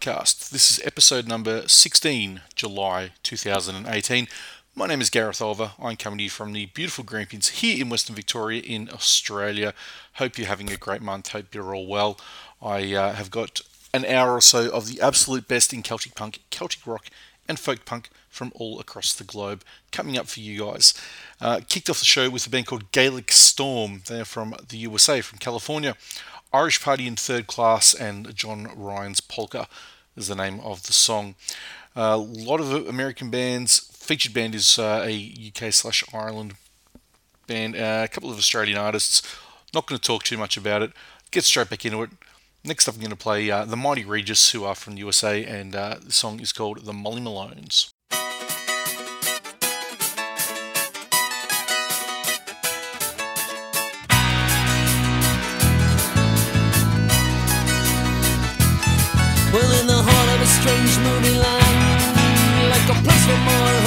This is episode number 16, July 2018. My name is Gareth Olver. I'm coming to you from the beautiful Grampians here in Western Victoria in Australia. Hope you're having a great month. Hope you're all well. I uh, have got an hour or so of the absolute best in Celtic punk, Celtic rock, and folk punk from all across the globe coming up for you guys. Uh, kicked off the show with a band called Gaelic Storm. They're from the USA, from California. Irish Party in Third Class and John Ryan's Polka is the name of the song. Uh, a lot of American bands. Featured band is uh, a UK slash Ireland band. Uh, a couple of Australian artists. Not going to talk too much about it. Get straight back into it. Next up, I'm going to play uh, the Mighty Regis, who are from the USA, and uh, the song is called The Molly Malones. Well, in the heart of a strange movie land, like a place for more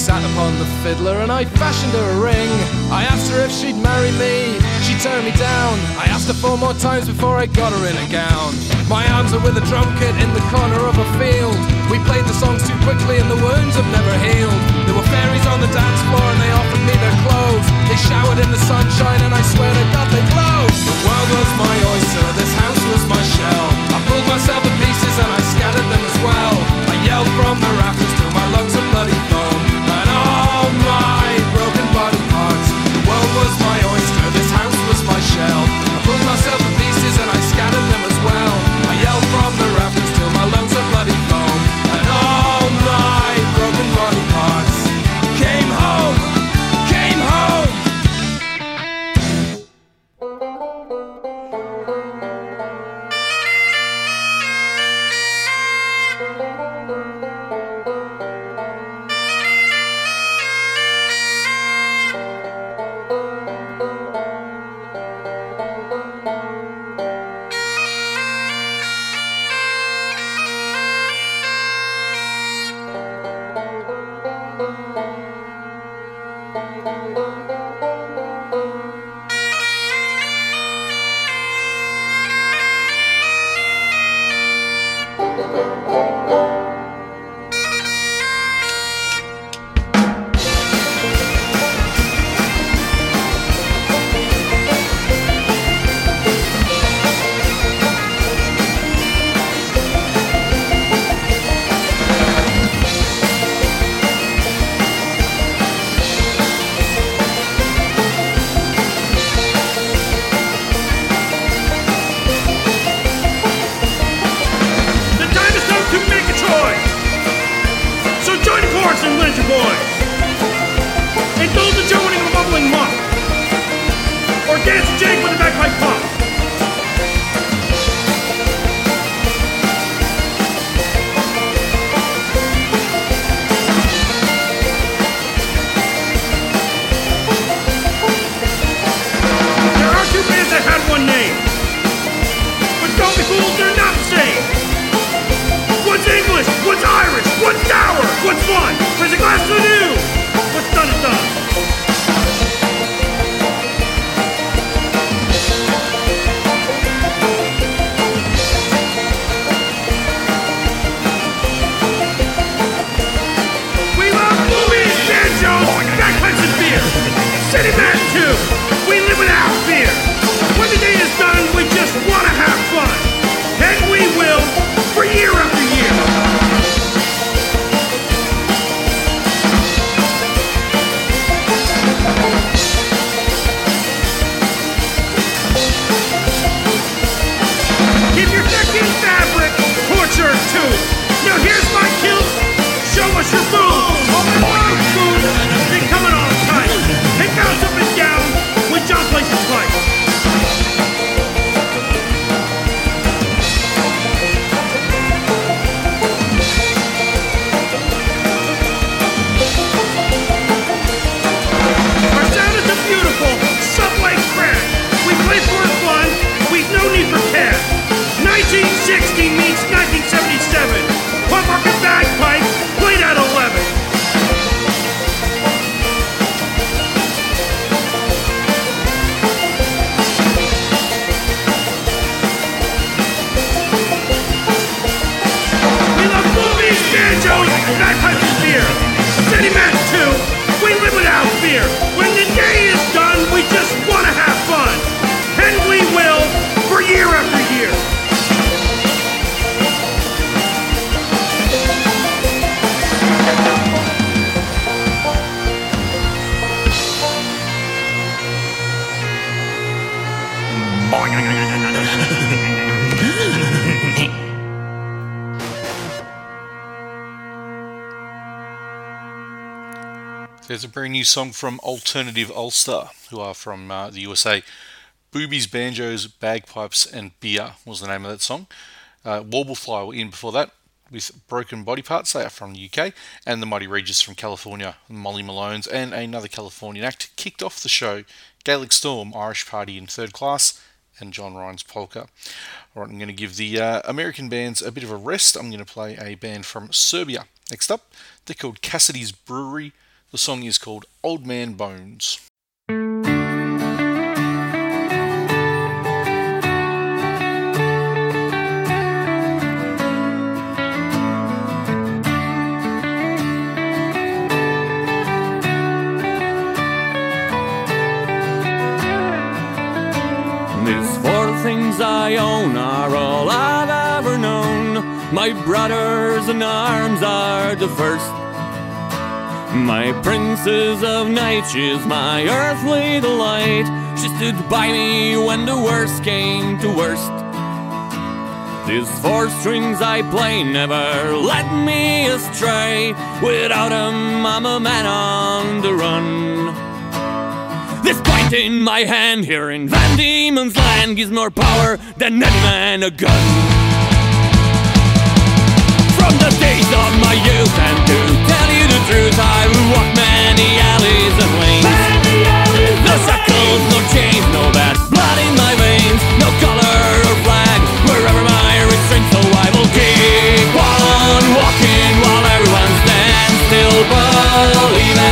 sat upon the fiddler and I fashioned her a ring. I asked her if she'd marry me, she turned me down. I asked her four more times before I got her in a gown. My arms are with a drum kit in the corner of a field. We played the songs too quickly and the wounds have never healed. There were fairies on the dance floor and they offered me their clothes. They showered in the sunshine and I swear to God they glow. The world was my oyster, this house was my shell. I pulled myself to pieces and I scattered them as well. I yelled from the rafters till my lungs are bloody new song from Alternative Ulster, who are from uh, the USA. Boobies, Banjos, Bagpipes, and Beer was the name of that song. Uh, Warblefly were in before that with Broken Body Parts, they are from the UK, and the Mighty Regis from California, Molly Malone's, and another Californian act kicked off the show Gaelic Storm, Irish Party in third class, and John Ryan's Polka. All right, I'm going to give the uh, American bands a bit of a rest. I'm going to play a band from Serbia. Next up, they're called Cassidy's Brewery. The song is called Old Man Bones. These four things I own are all I've ever known. My brothers in arms are the first. My princess of night, she's my earthly delight. She stood by me when the worst came to worst. These four strings I play never led me astray. Without 'em, I'm a man on the run. This point in my hand here in Van Diemen's land gives more power than any man a gun. From the days of my youth, and to tell time I walked many alleys and lanes. No shackles, no chains, no bad blood in my veins, no color or flag, wherever my restraint, so I will keep on walking while everyone stands still believing.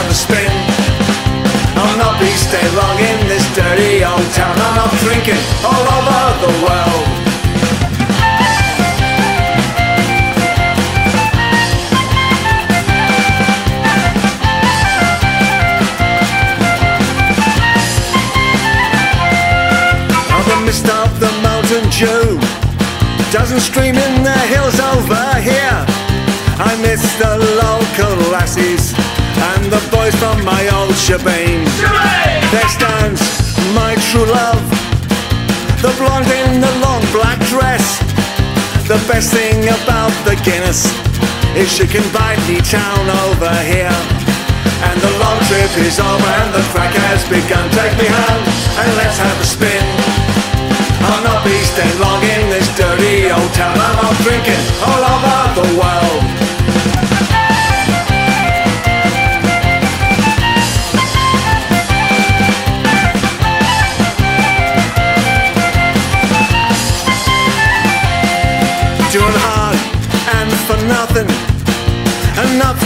And a spin. I'll not be stay long in this dirty old town. I'm not drinking all over the world. Oh, the mist of the Mountain Dew doesn't stream in the hills over here. I miss the local lassies the boys from my old shebang. There stands my true love, the blonde in the long black dress. The best thing about the Guinness is she can buy the town over here. And the long trip is over and the crack has begun. Take me home and let's have a spin. I'll not be staying long in this dirty old town. I'm out drinking all over the world.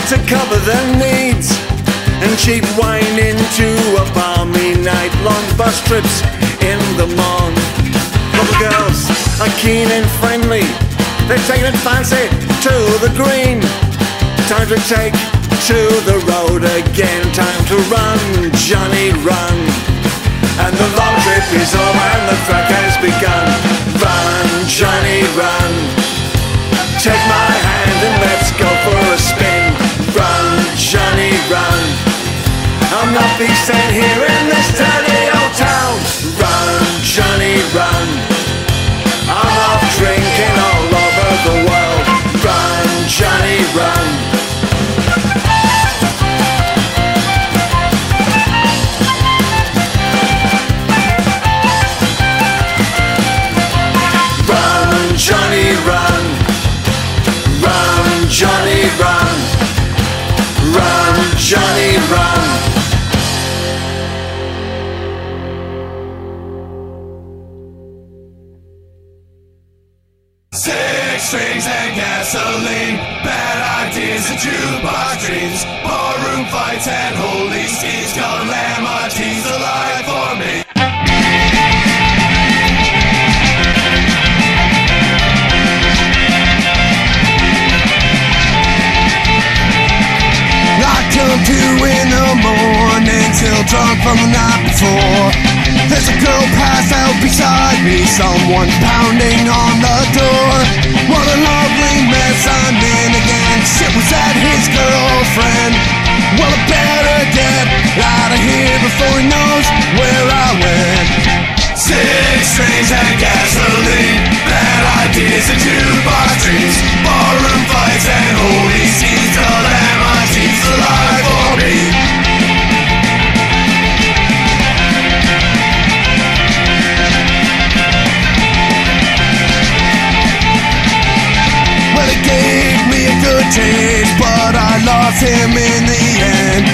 To cover their needs. And cheap wine into a balmy night, long bus trips in the morn. Couple girls are keen and friendly. They're taking it fancy to the green. Time to take to the road again. Time to run, Johnny, run. And the long trip is over and the track has begun. Run, Johnny, run. Take my hand and let's go for a spin. Run, I'm not be sent here in this dirty old town. Run, Johnny, run. And jukebox dreams, barroom fights and holy schemes, calamities alive for me. I come to in the morning, still drunk from the night before. There's a girl passed out beside me, someone pounding on the door. What a mess I'm in again. Shit was that his girlfriend. Well, I better get out of here before he knows where I went. Six strings and gasoline, bad ideas and jukebox dreams, barroom fights and holy schemes, calamities alive for me. But I lost him in the end.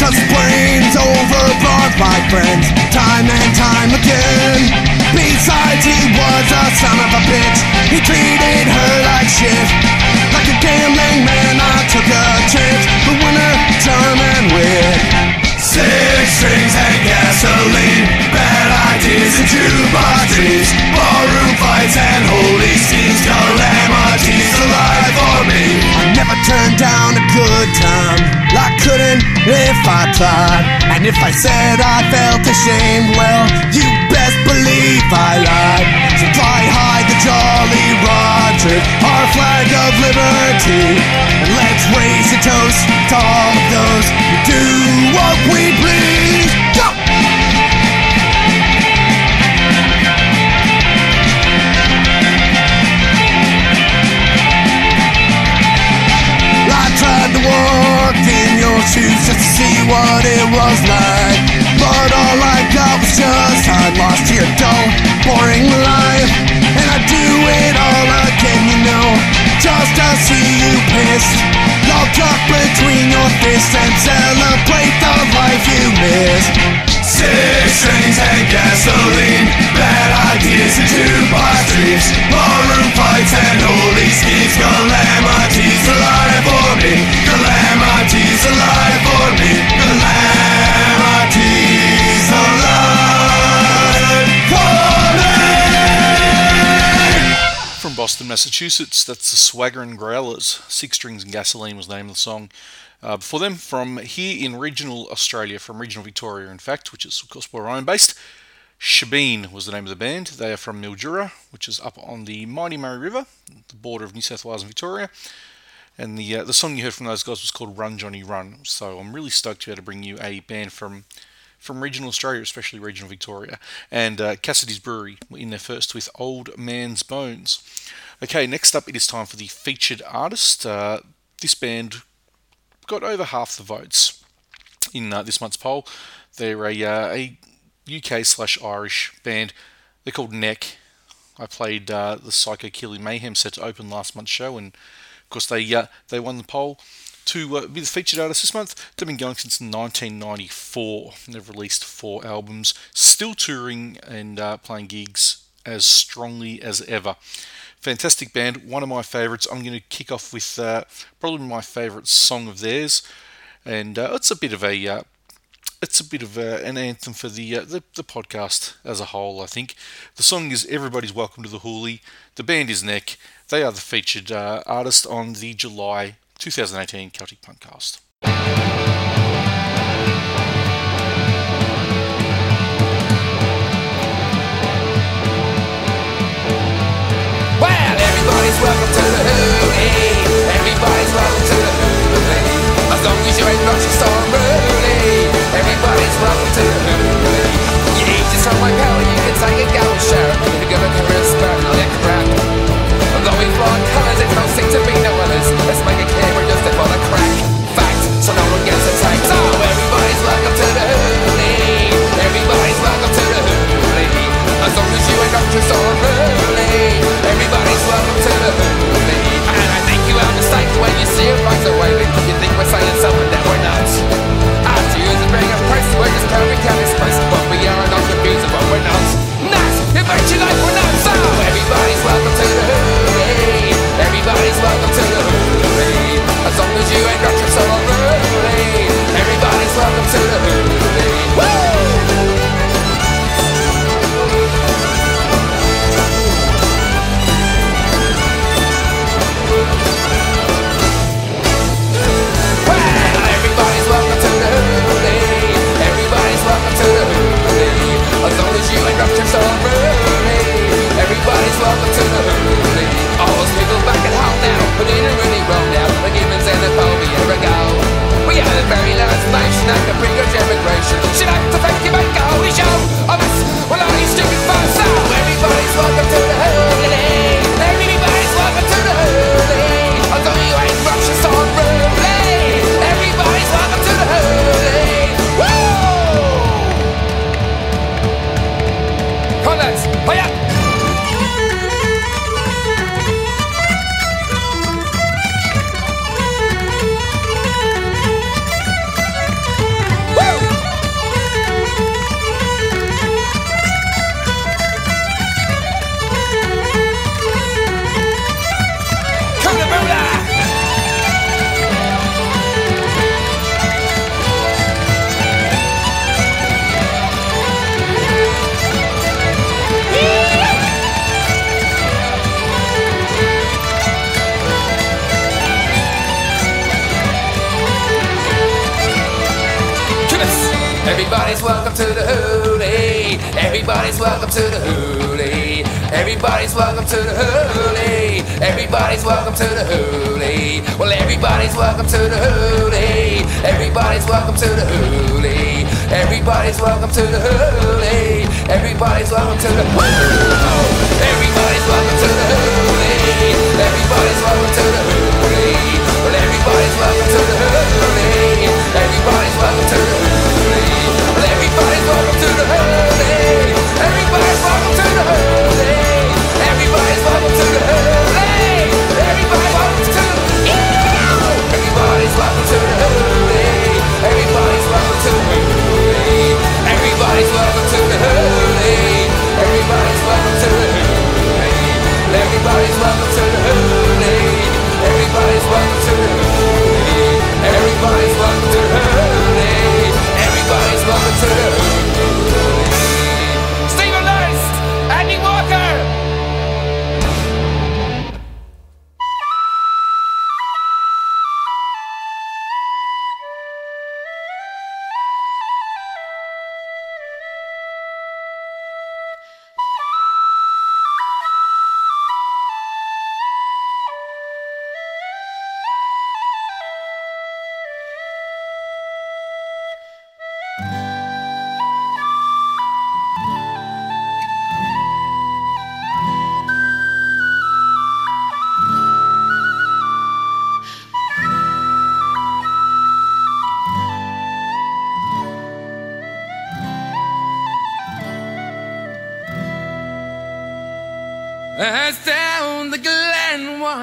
Cause brain's overblown, my friends, time and time again. Besides, he was a son of a bitch. He treated her like shit. Like a gambling man, I took a chance. The winner, and wit. Six strings and gasoline, bad ideas and jukebox dreams, barroom fights and holy schemes, calamities alive for me. I tried. And if I said I felt ashamed, well, you best believe I lied. So fly high the Jolly Roger, our flag of liberty. And let's raise a toast to all of those who do what we please. Go! I tried shoes just to see what it was like. But all I got was just I lost your dull, boring life. And I do it all again, you know, just to see you pissed. I'll tuck between your fists and celebrate the life you missed. Six strings and gasoline, bad ideas and jukebox dreams, ballroom fights and holy schemes. Calamities alive for me, calamities alive for me, calamities Boston, Massachusetts, that's the Swagger and Growlers. Six Strings and Gasoline was the name of the song. Uh, them, from here in regional Australia, from regional Victoria, in fact, which is, of course, where I'm based, Shabeen was the name of the band. They are from Mildura, which is up on the Mighty Murray River, the border of New South Wales and Victoria. And the uh, the song you heard from those guys was called Run Johnny Run. So I'm really stoked to be able to bring you a band from from regional Australia, especially regional Victoria. And uh, Cassidy's Brewery in their first with Old Man's Bones. Okay, next up it is time for the featured artist. Uh, this band got over half the votes in uh, this month's poll. They're a, uh, a UK slash Irish band. They're called Neck. I played uh, the Psycho Ceili Mayhem set to open last month's show, and of course they uh, they won the poll to uh, be the featured artist this month. They've been going since 1994. They've released four albums, still touring and uh, playing gigs as strongly as ever. Fantastic band, one of my favourites. I'm going to kick off with uh, probably my favourite song of theirs, and uh, it's a bit of a uh, it's a bit of a, an anthem for the, uh, the the podcast as a whole. I think the song is "Everybody's Welcome to the Hoolie." The band is Neck. They are the featured uh, artist on the July 2018 Celtic Punkcast. Well, everybody's welcome to the hoolie. Everybody's welcome to the hoolie. As long as you ain't Roger Storm Rooney. Everybody's welcome to the hoolie. You need to throw my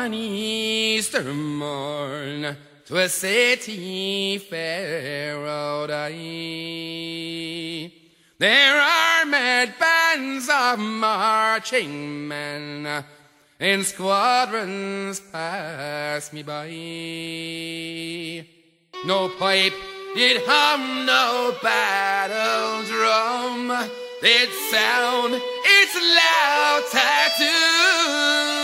on Easter morn to a city fair out. I. There are mad bands of marching men in squadrons pass me by. No pipe did hum, no battle drum did sound its loud tattoo.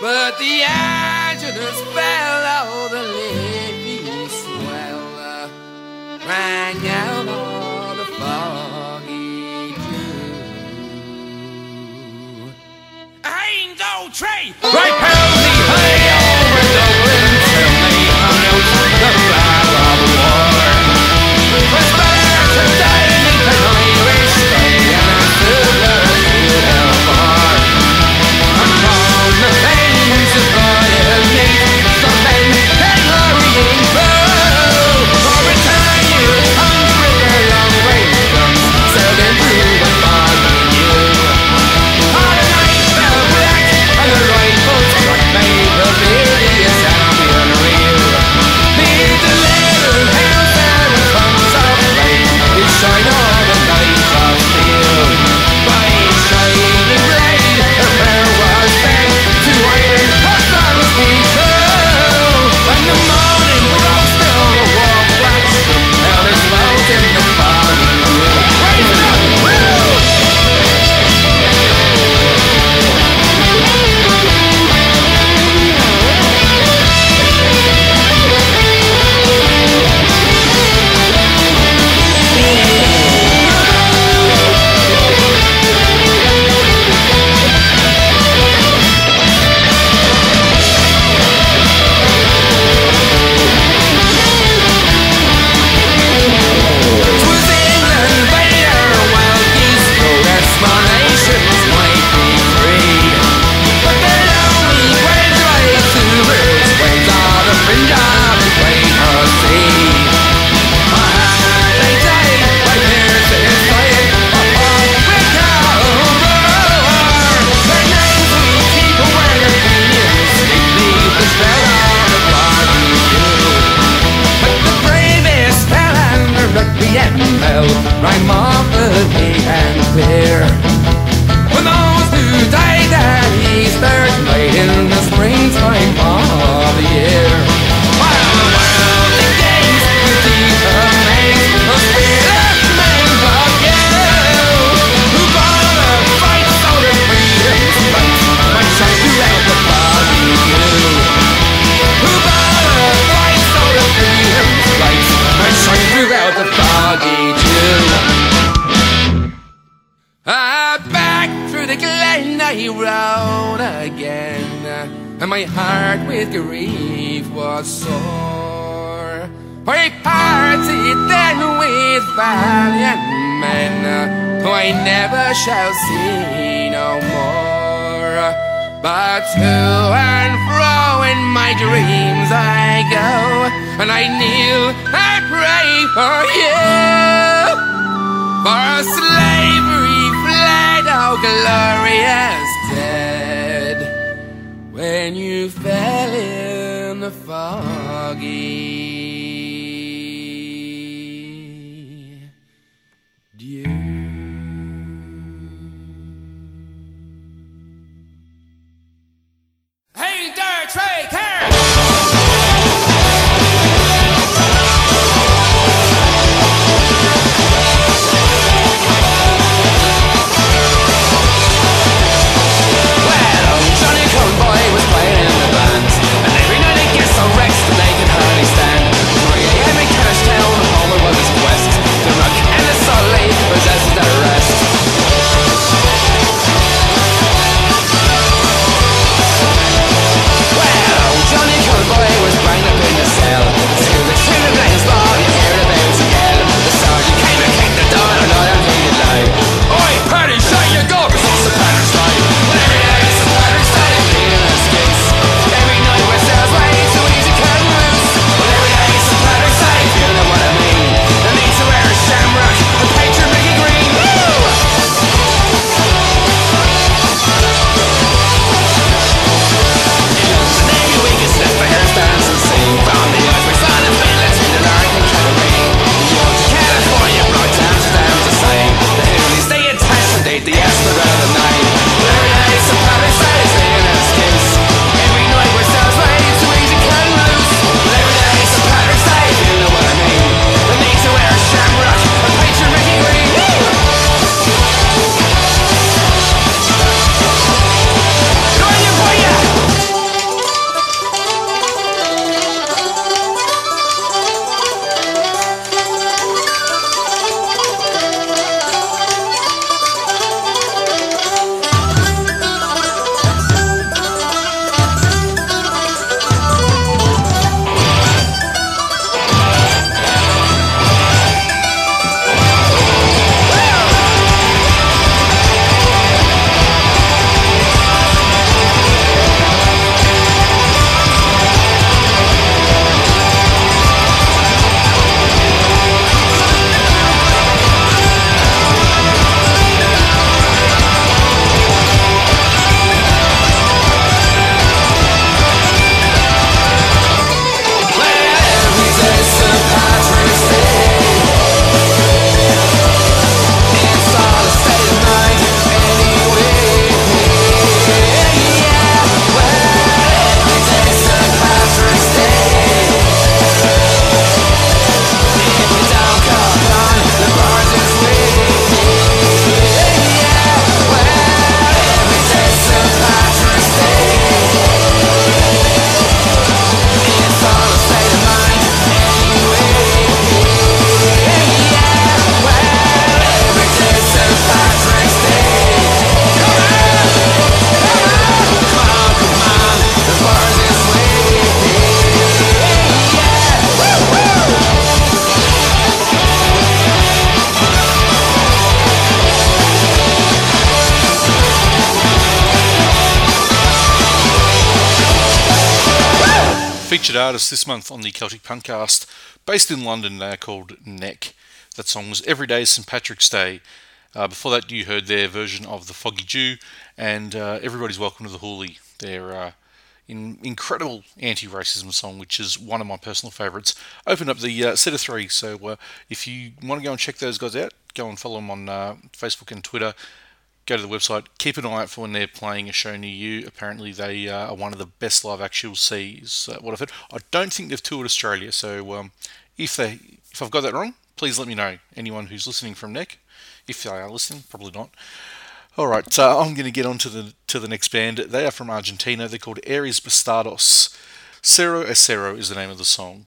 But the adjutants fell, oh, the leafy swell uh, rang out all the foggy dew. I ain't no tree! Right, pal! When I kneel, I pray for you. For our slavery fled, oh glorious dead. When you fell in the foggy. Artist this month on the Celtic Punkcast. Based in London, they are called Neck. That song was Every Day is St. Patrick's Day. Uh, before that, you heard their version of The Foggy Dew and uh, Everybody's Welcome to the Hoolie, their uh, in, incredible anti racism song, which is one of my personal favourites. Opened up the uh, set of three, so uh, if you want to go and check those guys out, go and follow them on uh, Facebook and Twitter go to the website, keep an eye out for when they're playing a show near you. Apparently, they uh, are one of the best live acts you'll see. Uh, what I've heard. I don't think they've toured Australia, so um, if they if I've got that wrong, please let me know. Anyone who's listening from Neck, if they are listening, probably not. All right, so I'm going to get on to the to the next band. They are from Argentina. They're called Aries Bastardos. Cero Acero is the name of the song.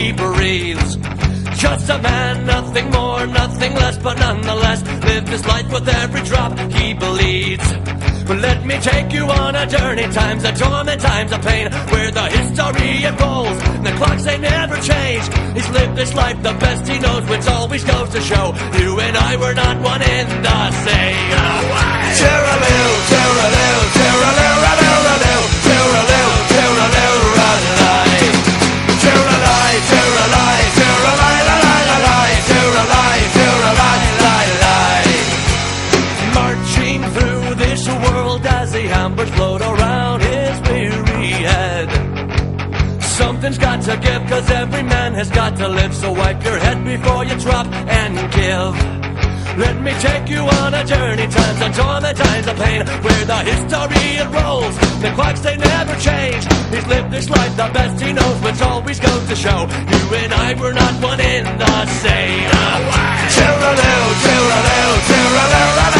He breathes? Just a man, nothing more, nothing less, but nonetheless, live his life with every drop he bleeds. But let me take you on a journey, times of torment, times of pain, where the history unfolds, and the clocks they never change. He's lived this life the best he knows, which always goes to show you and I were not one in the same. Tooraloo, tooraloo, tooraloo, raloo, tooraloo, Something's got to give, cause every man has got to live. So wipe your head before you drop and give. Let me take you on a journey, times of torment, times of pain, where the history rolls. the clocks they never change. He's lived this life the best he knows, which always goes to show you and I were not one in the same. Tooraloo, tooraloo, tooraloo,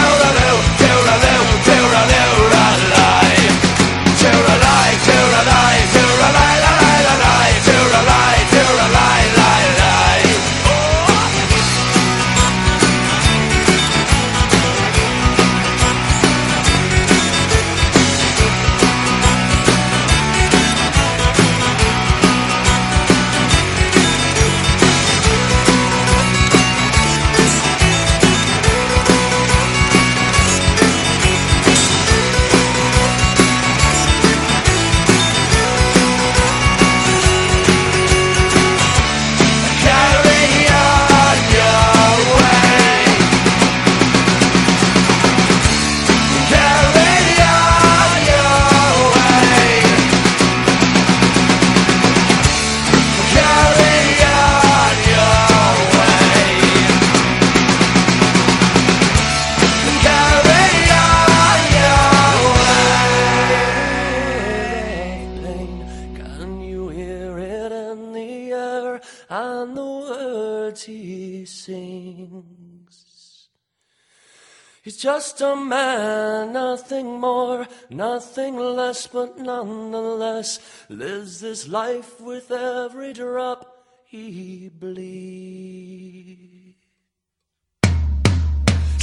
He's just a man, nothing more, nothing less, but nonetheless lives this life with every drop he bleeds.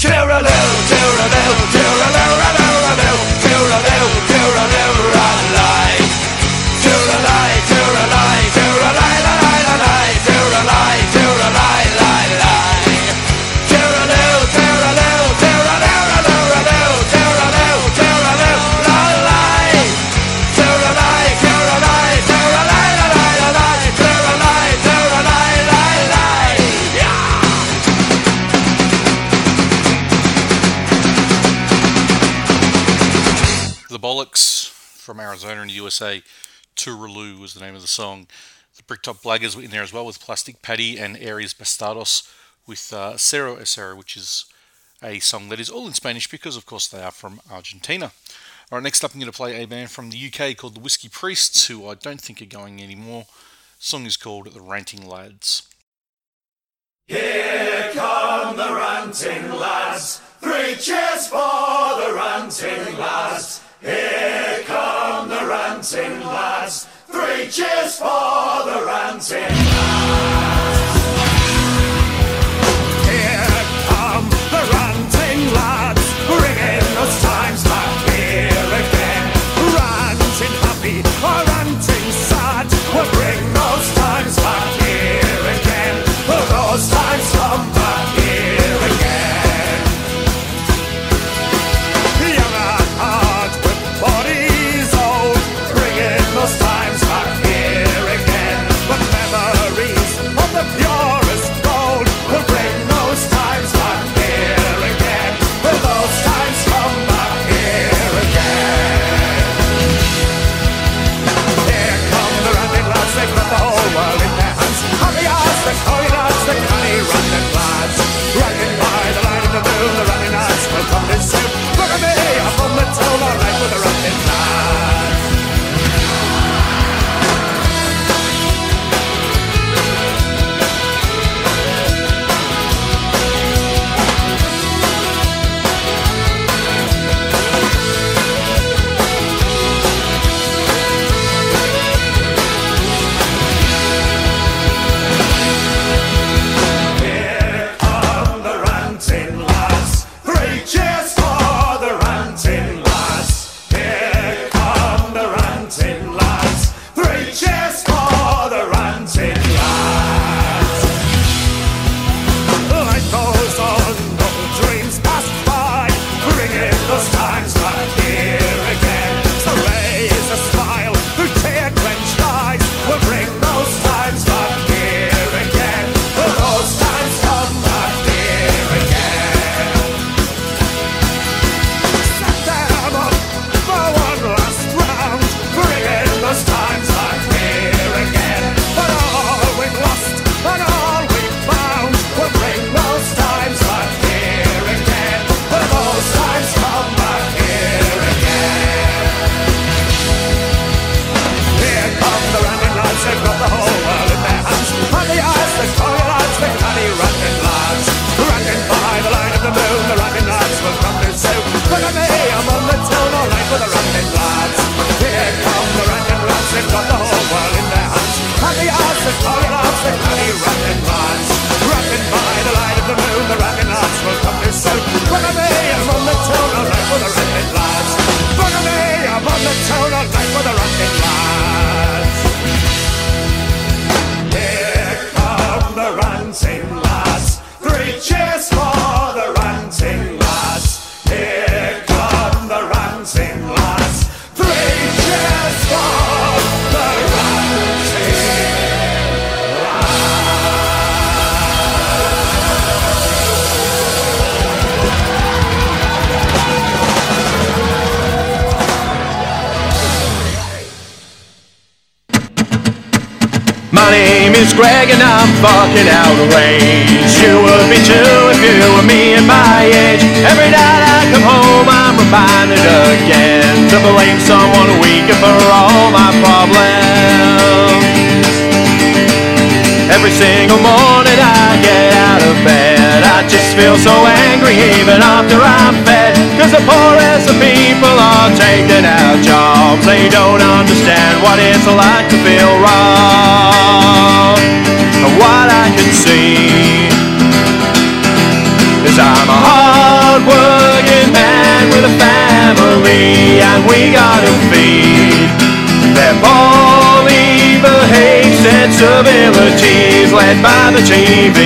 Tooraloo, raloo, tooraloo, tooraloo, Arizona in the USA. Tooraloo was the name of the song. The Bricktop Blaggers were in there as well with Plastic Paddy and Aries Bastardos with uh, Cero which is a song that is all in Spanish because, of course, they are from Argentina. All right, next up, I'm going to play a band from the UK called the Whiskey Priests, who I don't think are going anymore. The song is called The Ranting Lads. Here come the ranting lads. Three cheers for the ranting lads. Here come the ranting lads. Three cheers for the ranting lads. Here come the ranting lads. Bringing those times back here again. Ranting happy fucking outraged. You would be too if you were me at my age. Every night I come home, I'm reminded again to blame someone weaker for all my problems. Every single morning I get out of bed, I just feel so angry even after I'm fed. Cause the poorest of people are taking our jobs. They don't understand what it's like to feel wrong. What I can see is I'm a hard working man with a family, and we gotta feed their poorly behaved sensibilities led by the TV.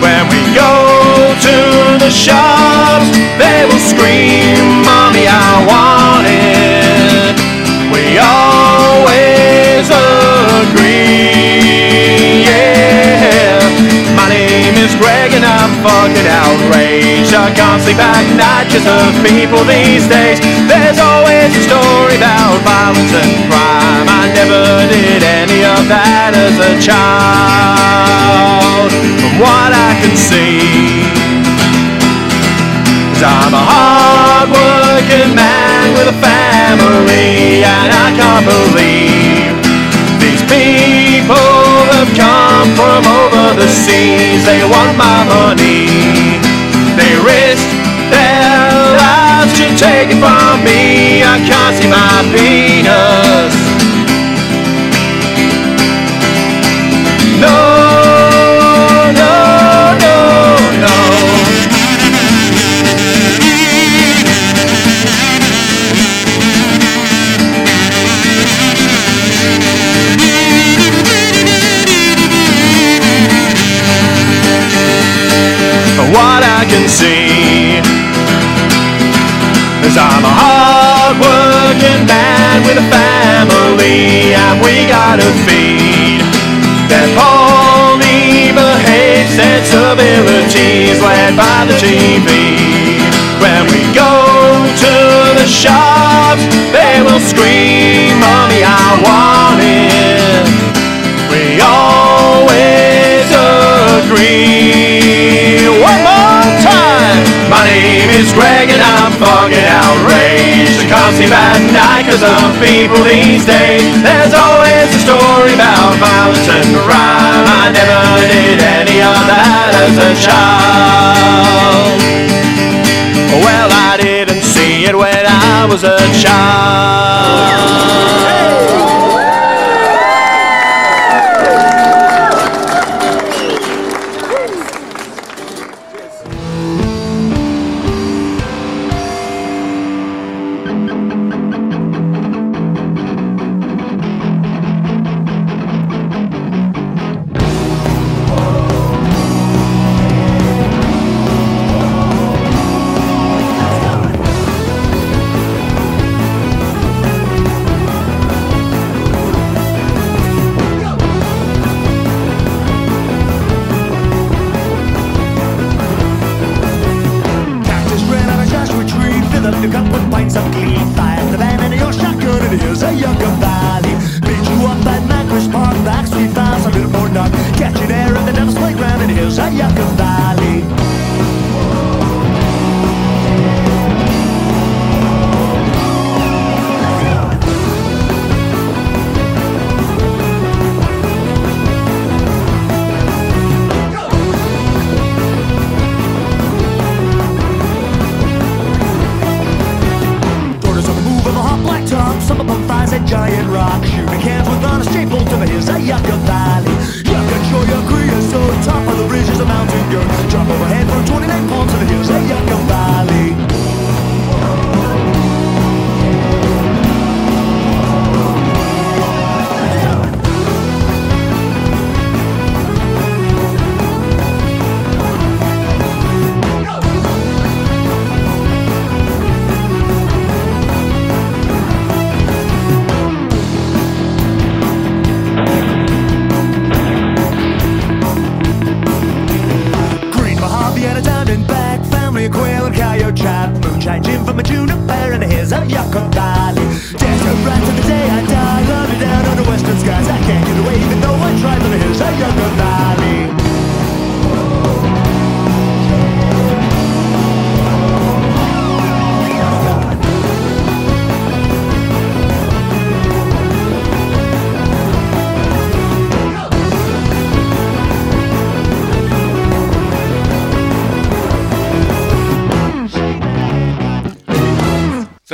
When we go to the shops, they will Sleep at night just of people these days. There's always a story about violence and crime. I never did any of that as a child. From what I can see. Cause I'm a hard-working man with a family And I can't believe These people have come from over the seas They want my money They risk take it from me I can't see my penis. No, no, no, no. What I can see is I'm a hard-working man with a family and we gotta feed their poorly behaved sensibilities led by the TV. When we go to the shops, they will scream, Mommy, I want it. We always agree. One. My name is Greg and I'm fucking outraged. I can't sleep at night cause of people these days. There's always a story about violence and crime. I never did any of that as a child. Moonshine Jim from a juniper and here's a Yucca Valley. Desert right to the day I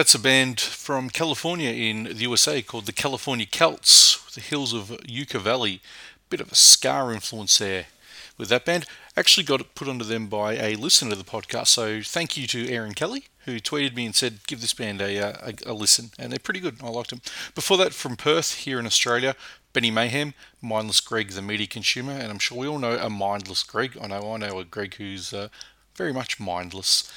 That's a band from California in the USA called the California Celts, the hills of Yucca Valley. Bit of a ska influence there with that band. Actually got it put onto them by a listener to the podcast, so thank you to Aaron Kelly who tweeted me and said give this band a, uh, a, a listen, and they're pretty good. I liked them. Before that, from Perth here in Australia, Benny Mayhem, Mindless Greg, the media consumer, and I'm sure we all know a mindless Greg. I know I know a Greg who's uh, very much mindless.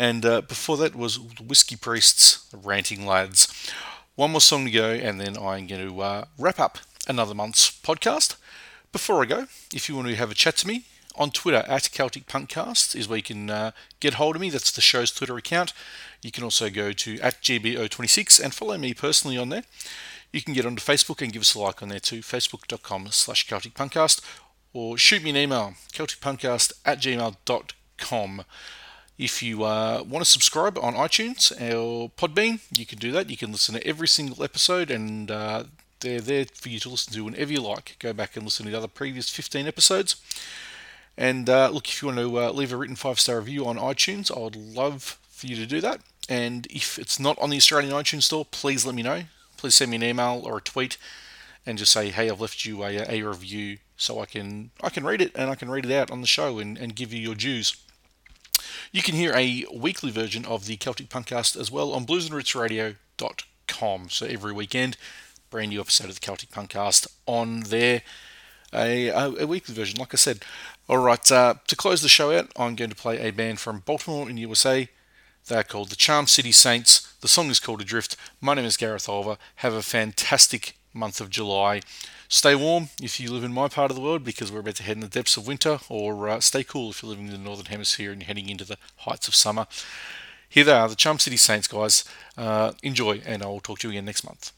And uh, before that was the Whiskey Priests, Ranting Lads. One more song to go, and then I'm going to uh, wrap up another month's podcast. Before I go, if you want to have a chat to me, on Twitter at Celtic Punkcast is where you can uh, get hold of me. That's the show's Twitter account. You can also go to at GBO26 and follow me personally on there. You can get onto Facebook and give us a like on there too, facebook.com slash Celtic Punkcast, or shoot me an email, celticpunkcast at gmail.com. If you uh, want to subscribe on iTunes or Podbean, you can do that. You can listen to every single episode, and uh, they're there for you to listen to whenever you like. Go back and listen to the other previous 15 episodes. And uh, look, if you want to uh, leave a written five star review on iTunes, I would love for you to do that. And if it's not on the Australian iTunes store, please let me know. Please send me an email or a tweet and just say, hey, I've left you a, a review so I can I can read it and I can read it out on the show and, and give you your dues. You can hear a weekly version of the Celtic Punkcast as well on bluesandrootsradio.com. So every weekend, brand new episode of the Celtic Punkcast on there. A, a, weekly version, like I said. All right, uh, to close the show out, I'm going to play a band from Baltimore in USA. They're called the Charm City Saints. The song is called Adrift. My name is Gareth Oliver. Have a fantastic month of July. Stay warm if you live in my part of the world because we're about to head in the depths of winter, or uh, stay cool if you're living in the northern hemisphere and heading into the heights of summer. Here they are, the Charm City Saints, guys. Uh, enjoy, and I'll talk to you again next month.